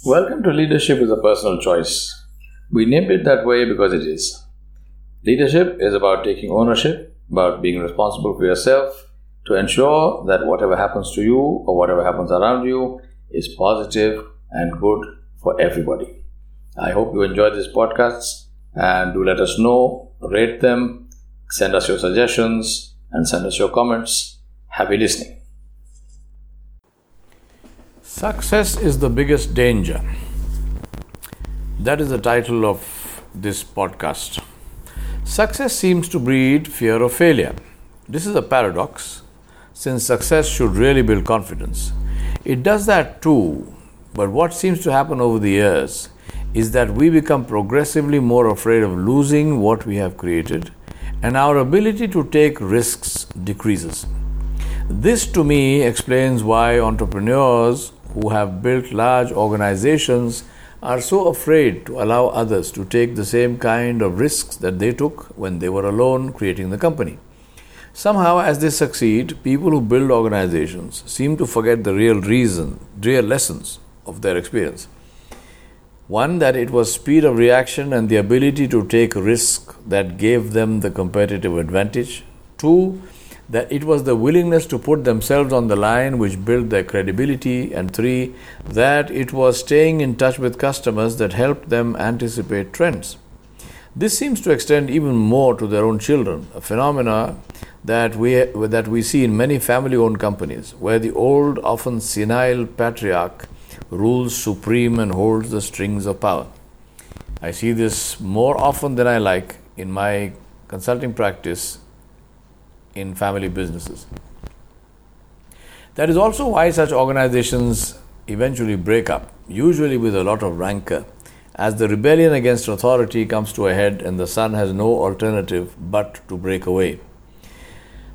Welcome to Leadership is a Personal Choice. We named it that way because it is. Leadership is about taking ownership, about being responsible for yourself to ensure that whatever happens to you or whatever happens around you is positive and good for everybody. I hope you enjoy these podcasts and do let us know, rate them, send us your suggestions, and send us your comments. Happy listening. Success is the biggest danger. That is the title of this podcast. Success seems to breed fear of failure. This is a paradox, since success should really build confidence. It does that too, but what seems to happen over the years is that we become progressively more afraid of losing what we have created, and our ability to take risks decreases. This to me explains why entrepreneurs who have built large organizations are so afraid to allow others to take the same kind of risks that they took when they were alone creating the company. Somehow, as they succeed, people who build organizations seem to forget the real reason, real lessons of their experience. One, that it was speed of reaction and the ability to take risk that gave them the competitive advantage. Two, that it was the willingness to put themselves on the line which built their credibility, and three, that it was staying in touch with customers that helped them anticipate trends. This seems to extend even more to their own children, a phenomena that we, that we see in many family owned companies, where the old, often senile patriarch rules supreme and holds the strings of power. I see this more often than I like in my consulting practice in family businesses. That is also why such organizations eventually break up, usually with a lot of rancor, as the rebellion against authority comes to a head and the son has no alternative but to break away.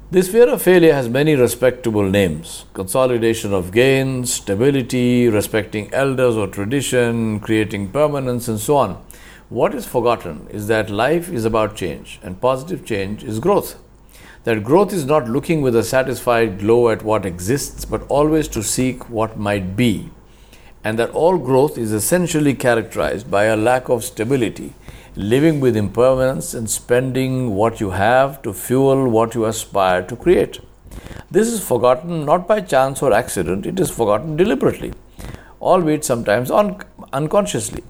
This fear of failure has many respectable names consolidation of gains, stability, respecting elders or tradition, creating permanence, and so on. What is forgotten is that life is about change, and positive change is growth that growth is not looking with a satisfied glow at what exists, but always to seek what might be, and that all growth is essentially characterized by a lack of stability, living with impermanence and spending what you have to fuel what you aspire to create. This is forgotten not by chance or accident, it is forgotten deliberately, albeit sometimes un- unconsciously.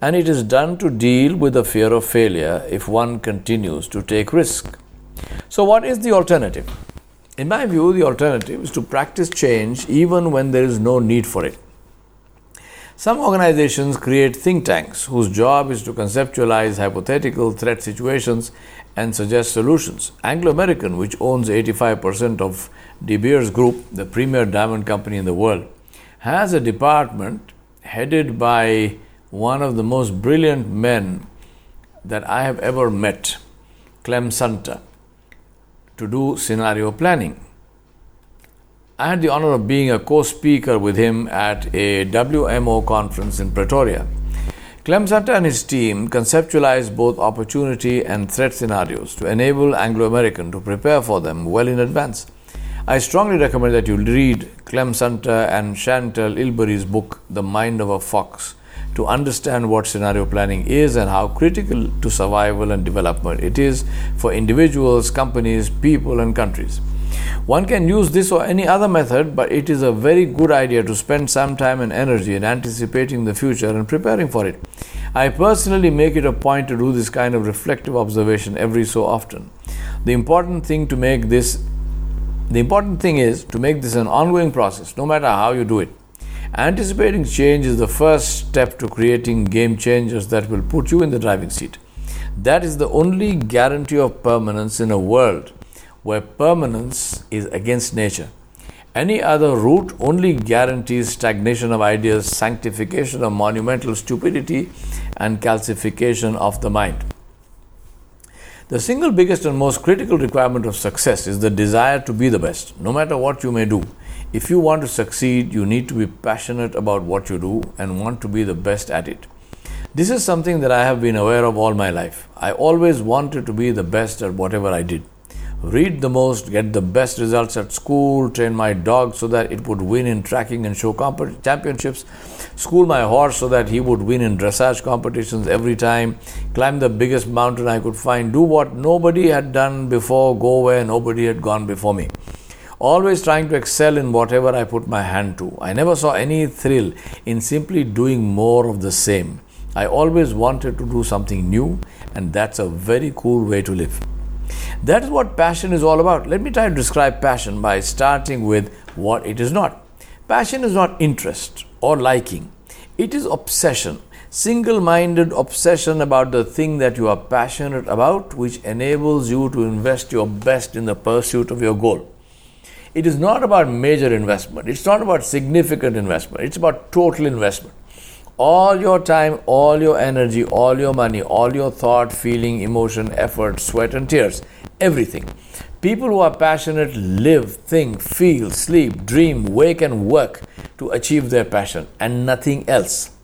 And it is done to deal with the fear of failure if one continues to take risk. So, what is the alternative? In my view, the alternative is to practice change even when there is no need for it. Some organizations create think tanks whose job is to conceptualize hypothetical threat situations and suggest solutions. Anglo American, which owns 85% of De Beers Group, the premier diamond company in the world, has a department headed by one of the most brilliant men that I have ever met, Clem Sunter to do scenario planning. I had the honor of being a co speaker with him at a WMO conference in Pretoria. Clem Sunter and his team conceptualized both opportunity and threat scenarios to enable Anglo American to prepare for them well in advance. I strongly recommend that you read Clem Sunter and Chantal Ilbury's book, The Mind of a Fox, to understand what scenario planning is and how critical to survival and development it is for individuals, companies, people, and countries. One can use this or any other method, but it is a very good idea to spend some time and energy in anticipating the future and preparing for it. I personally make it a point to do this kind of reflective observation every so often. The important thing to make this the important thing is to make this an ongoing process, no matter how you do it. Anticipating change is the first step to creating game changers that will put you in the driving seat. That is the only guarantee of permanence in a world where permanence is against nature. Any other route only guarantees stagnation of ideas, sanctification of monumental stupidity, and calcification of the mind. The single biggest and most critical requirement of success is the desire to be the best, no matter what you may do. If you want to succeed, you need to be passionate about what you do and want to be the best at it. This is something that I have been aware of all my life. I always wanted to be the best at whatever I did. read the most, get the best results at school, train my dog so that it would win in tracking and show championships, school my horse so that he would win in dressage competitions every time, climb the biggest mountain I could find, do what nobody had done before, go where nobody had gone before me. Always trying to excel in whatever I put my hand to. I never saw any thrill in simply doing more of the same. I always wanted to do something new, and that's a very cool way to live. That is what passion is all about. Let me try to describe passion by starting with what it is not. Passion is not interest or liking, it is obsession. Single minded obsession about the thing that you are passionate about, which enables you to invest your best in the pursuit of your goal. It is not about major investment, it's not about significant investment, it's about total investment all your time, all your energy, all your money, all your thought, feeling, emotion, effort, sweat, and tears. Everything. People who are passionate live, think, feel, sleep, dream, wake, and work to achieve their passion and nothing else.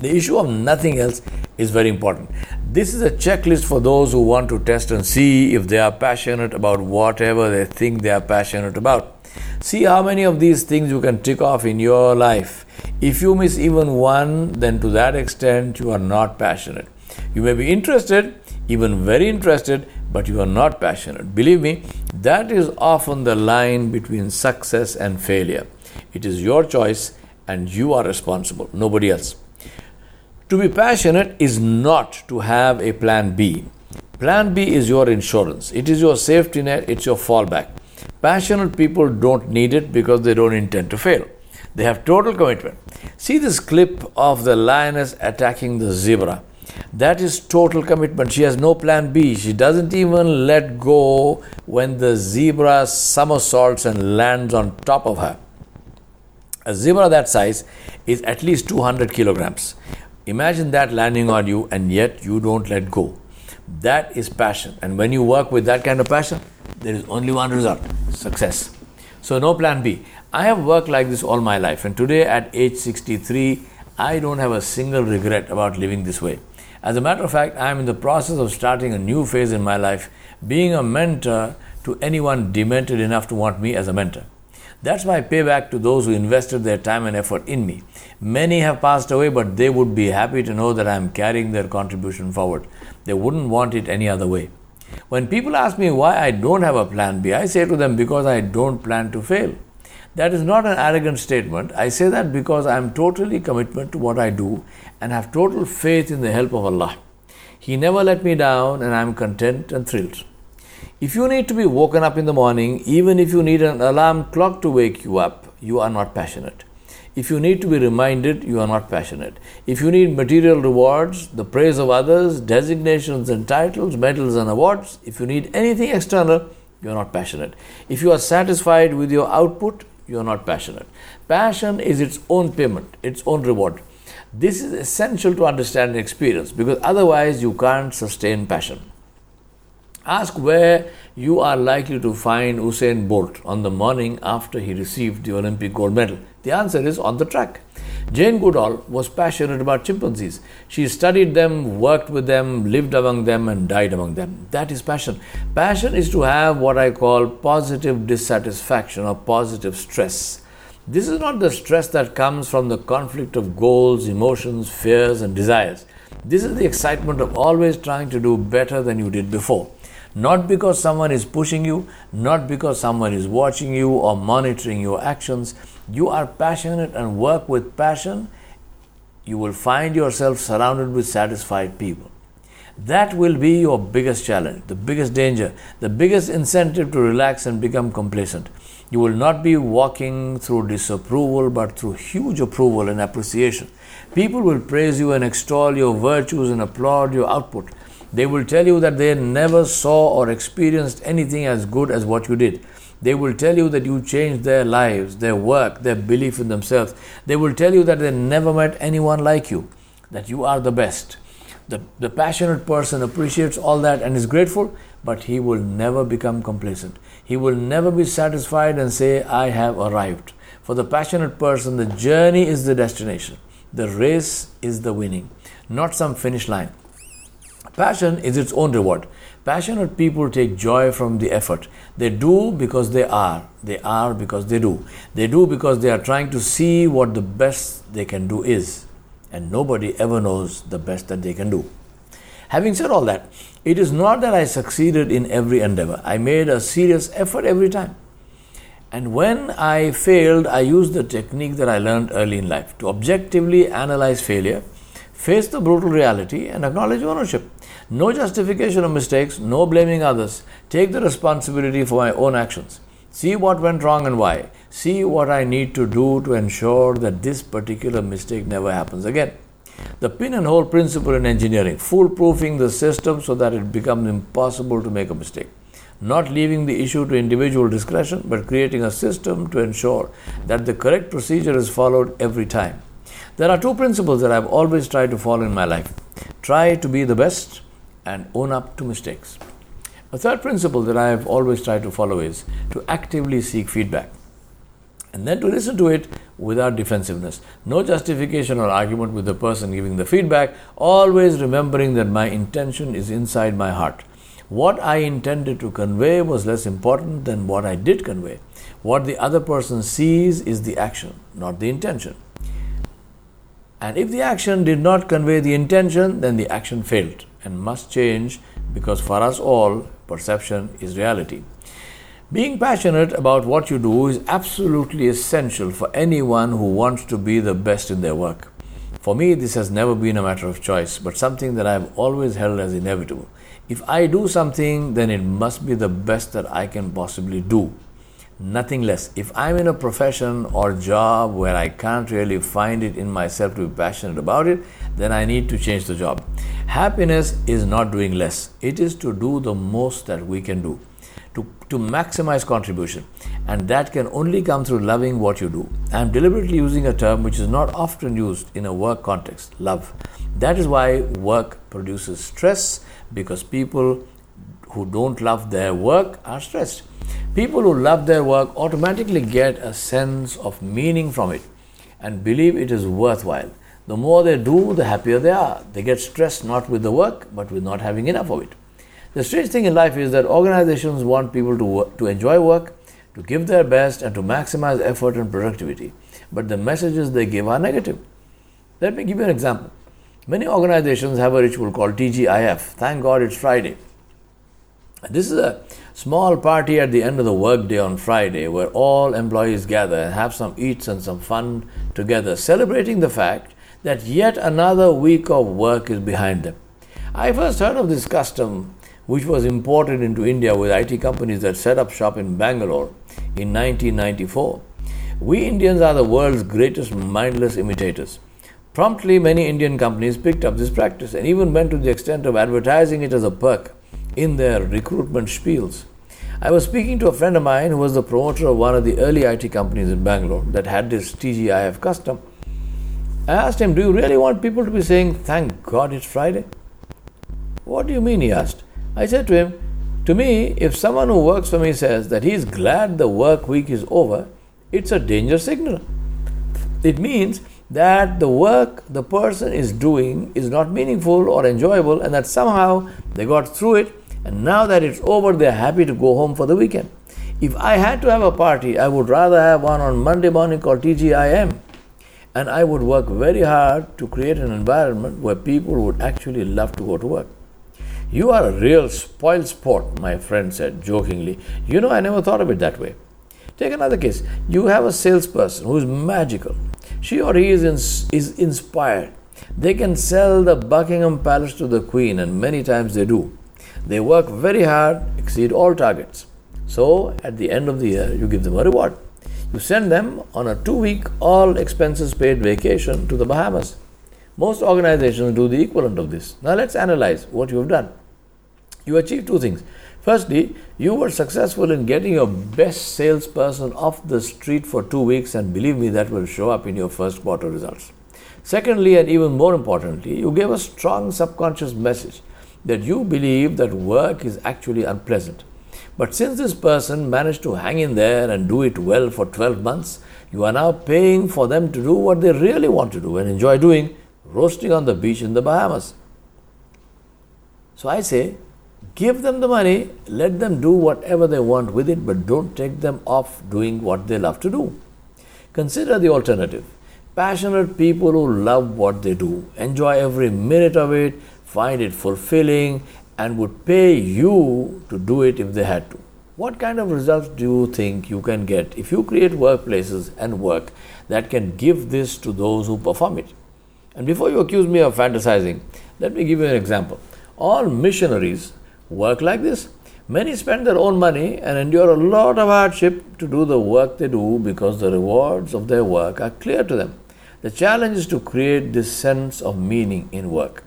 The issue of nothing else is very important. This is a checklist for those who want to test and see if they are passionate about whatever they think they are passionate about. See how many of these things you can tick off in your life if you miss even one, then to that extent you are not passionate. You may be interested, even very interested, but you are not passionate. Believe me, that is often the line between success and failure. It is your choice and you are responsible, nobody else. To be passionate is not to have a plan B. Plan B is your insurance, it is your safety net, it's your fallback. Passionate people don't need it because they don't intend to fail. They have total commitment. See this clip of the lioness attacking the zebra. That is total commitment. She has no plan B. She doesn't even let go when the zebra somersaults and lands on top of her. A zebra that size is at least 200 kilograms. Imagine that landing on you, and yet you don't let go. That is passion. And when you work with that kind of passion, there is only one result success. So, no plan B. I have worked like this all my life, and today at age 63, I don't have a single regret about living this way. As a matter of fact, I am in the process of starting a new phase in my life, being a mentor to anyone demented enough to want me as a mentor. That's my payback to those who invested their time and effort in me. Many have passed away, but they would be happy to know that I am carrying their contribution forward. They wouldn't want it any other way. When people ask me why I don't have a plan B, I say to them because I don't plan to fail. That is not an arrogant statement. I say that because I am totally committed to what I do and have total faith in the help of Allah. He never let me down and I am content and thrilled. If you need to be woken up in the morning, even if you need an alarm clock to wake you up, you are not passionate. If you need to be reminded, you are not passionate. If you need material rewards, the praise of others, designations and titles, medals and awards, if you need anything external, you are not passionate. If you are satisfied with your output, you are not passionate. Passion is its own payment, its own reward. This is essential to understand and experience because otherwise you can't sustain passion. Ask where you are likely to find Usain Bolt on the morning after he received the Olympic gold medal. The answer is on the track. Jane Goodall was passionate about chimpanzees. She studied them, worked with them, lived among them, and died among them. That is passion. Passion is to have what I call positive dissatisfaction or positive stress. This is not the stress that comes from the conflict of goals, emotions, fears, and desires. This is the excitement of always trying to do better than you did before. Not because someone is pushing you, not because someone is watching you or monitoring your actions. You are passionate and work with passion, you will find yourself surrounded with satisfied people. That will be your biggest challenge, the biggest danger, the biggest incentive to relax and become complacent. You will not be walking through disapproval, but through huge approval and appreciation. People will praise you and extol your virtues and applaud your output. They will tell you that they never saw or experienced anything as good as what you did. They will tell you that you changed their lives, their work, their belief in themselves. They will tell you that they never met anyone like you, that you are the best. The, the passionate person appreciates all that and is grateful, but he will never become complacent. He will never be satisfied and say, I have arrived. For the passionate person, the journey is the destination, the race is the winning, not some finish line. Passion is its own reward. Passionate people take joy from the effort. They do because they are. They are because they do. They do because they are trying to see what the best they can do is. And nobody ever knows the best that they can do. Having said all that, it is not that I succeeded in every endeavor. I made a serious effort every time. And when I failed, I used the technique that I learned early in life to objectively analyze failure, face the brutal reality, and acknowledge ownership. No justification of mistakes, no blaming others. Take the responsibility for my own actions. See what went wrong and why. See what I need to do to ensure that this particular mistake never happens again. The pin and hole principle in engineering, foolproofing the system so that it becomes impossible to make a mistake not leaving the issue to individual discretion, but creating a system to ensure that the correct procedure is followed every time. There are two principles that I've always tried to follow in my life try to be the best and own up to mistakes. A third principle that I have always tried to follow is to actively seek feedback and then to listen to it without defensiveness. No justification or argument with the person giving the feedback, always remembering that my intention is inside my heart. What I intended to convey was less important than what I did convey. What the other person sees is the action, not the intention. And if the action did not convey the intention, then the action failed and must change because for us all, perception is reality. Being passionate about what you do is absolutely essential for anyone who wants to be the best in their work. For me, this has never been a matter of choice, but something that I have always held as inevitable. If I do something, then it must be the best that I can possibly do. Nothing less. If I'm in a profession or job where I can't really find it in myself to be passionate about it, then I need to change the job. Happiness is not doing less, it is to do the most that we can do, to, to maximize contribution. And that can only come through loving what you do. I'm deliberately using a term which is not often used in a work context love. That is why work produces stress because people who don't love their work are stressed. People who love their work automatically get a sense of meaning from it and believe it is worthwhile. The more they do, the happier they are. They get stressed not with the work, but with not having enough of it. The strange thing in life is that organizations want people to, work, to enjoy work, to give their best, and to maximize effort and productivity. But the messages they give are negative. Let me give you an example. Many organizations have a ritual called TGIF. Thank God it's Friday. This is a small party at the end of the workday on Friday where all employees gather and have some eats and some fun together, celebrating the fact that yet another week of work is behind them. I first heard of this custom, which was imported into India with IT companies that set up shop in Bangalore in 1994. We Indians are the world's greatest mindless imitators. Promptly, many Indian companies picked up this practice and even went to the extent of advertising it as a perk in their recruitment spiels. I was speaking to a friend of mine who was the promoter of one of the early IT companies in Bangalore that had this TGIF custom. I asked him, Do you really want people to be saying, Thank God it's Friday? What do you mean? he asked. I said to him, To me, if someone who works for me says that he is glad the work week is over, it's a danger signal. It means that the work the person is doing is not meaningful or enjoyable and that somehow they got through it and now that it's over they're happy to go home for the weekend. If I had to have a party, I would rather have one on Monday morning called TGIM. And I would work very hard to create an environment where people would actually love to go to work. You are a real spoil sport, my friend said jokingly. You know, I never thought of it that way. Take another case. You have a salesperson who is magical she or he is, is inspired. They can sell the Buckingham Palace to the Queen, and many times they do. They work very hard, exceed all targets. So, at the end of the year, you give them a reward. You send them on a two week, all expenses paid vacation to the Bahamas. Most organizations do the equivalent of this. Now, let's analyze what you have done. You achieve two things. Firstly, you were successful in getting your best salesperson off the street for two weeks, and believe me, that will show up in your first quarter results. Secondly, and even more importantly, you gave a strong subconscious message that you believe that work is actually unpleasant. But since this person managed to hang in there and do it well for 12 months, you are now paying for them to do what they really want to do and enjoy doing roasting on the beach in the Bahamas. So I say, Give them the money, let them do whatever they want with it, but don't take them off doing what they love to do. Consider the alternative. Passionate people who love what they do, enjoy every minute of it, find it fulfilling, and would pay you to do it if they had to. What kind of results do you think you can get if you create workplaces and work that can give this to those who perform it? And before you accuse me of fantasizing, let me give you an example. All missionaries work like this. Many spend their own money and endure a lot of hardship to do the work they do because the rewards of their work are clear to them. The challenge is to create this sense of meaning in work.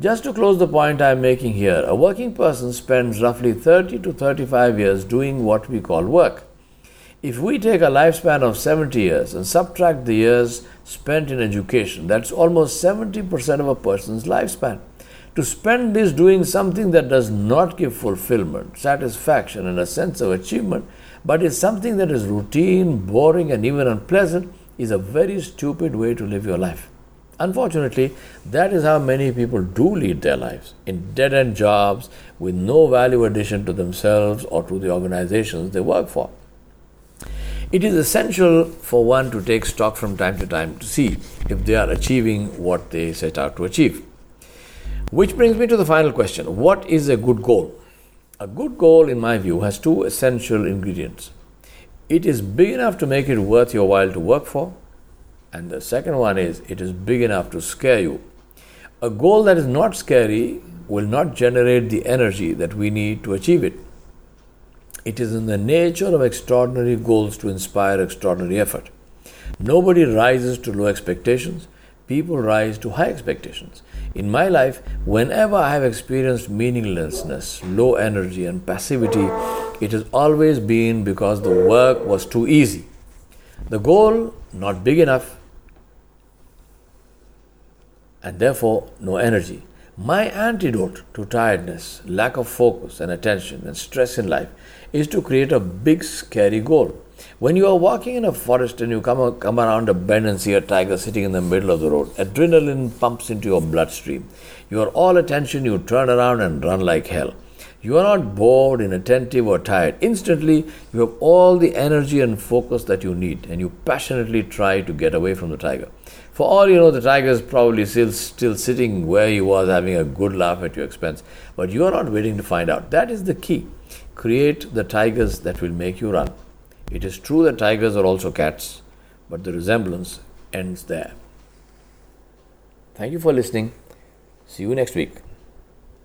Just to close the point I am making here, a working person spends roughly 30 to 35 years doing what we call work. If we take a lifespan of 70 years and subtract the years spent in education, that's almost 70% of a person's lifespan. To spend this doing something that does not give fulfillment, satisfaction, and a sense of achievement, but is something that is routine, boring, and even unpleasant, is a very stupid way to live your life. Unfortunately, that is how many people do lead their lives in dead end jobs with no value addition to themselves or to the organizations they work for. It is essential for one to take stock from time to time to see if they are achieving what they set out to achieve. Which brings me to the final question What is a good goal? A good goal, in my view, has two essential ingredients. It is big enough to make it worth your while to work for, and the second one is it is big enough to scare you. A goal that is not scary will not generate the energy that we need to achieve it. It is in the nature of extraordinary goals to inspire extraordinary effort. Nobody rises to low expectations, people rise to high expectations. In my life, whenever I have experienced meaninglessness, low energy, and passivity, it has always been because the work was too easy. The goal not big enough, and therefore no energy. My antidote to tiredness, lack of focus and attention, and stress in life is to create a big, scary goal. When you are walking in a forest and you come, come around a bend and see a tiger sitting in the middle of the road, adrenaline pumps into your bloodstream. You are all attention, you turn around and run like hell. You are not bored, inattentive, or tired. Instantly, you have all the energy and focus that you need, and you passionately try to get away from the tiger. For all you know, the tiger is probably still, still sitting where he was, having a good laugh at your expense. But you are not waiting to find out. That is the key. Create the tigers that will make you run. It is true that tigers are also cats, but the resemblance ends there. Thank you for listening. See you next week.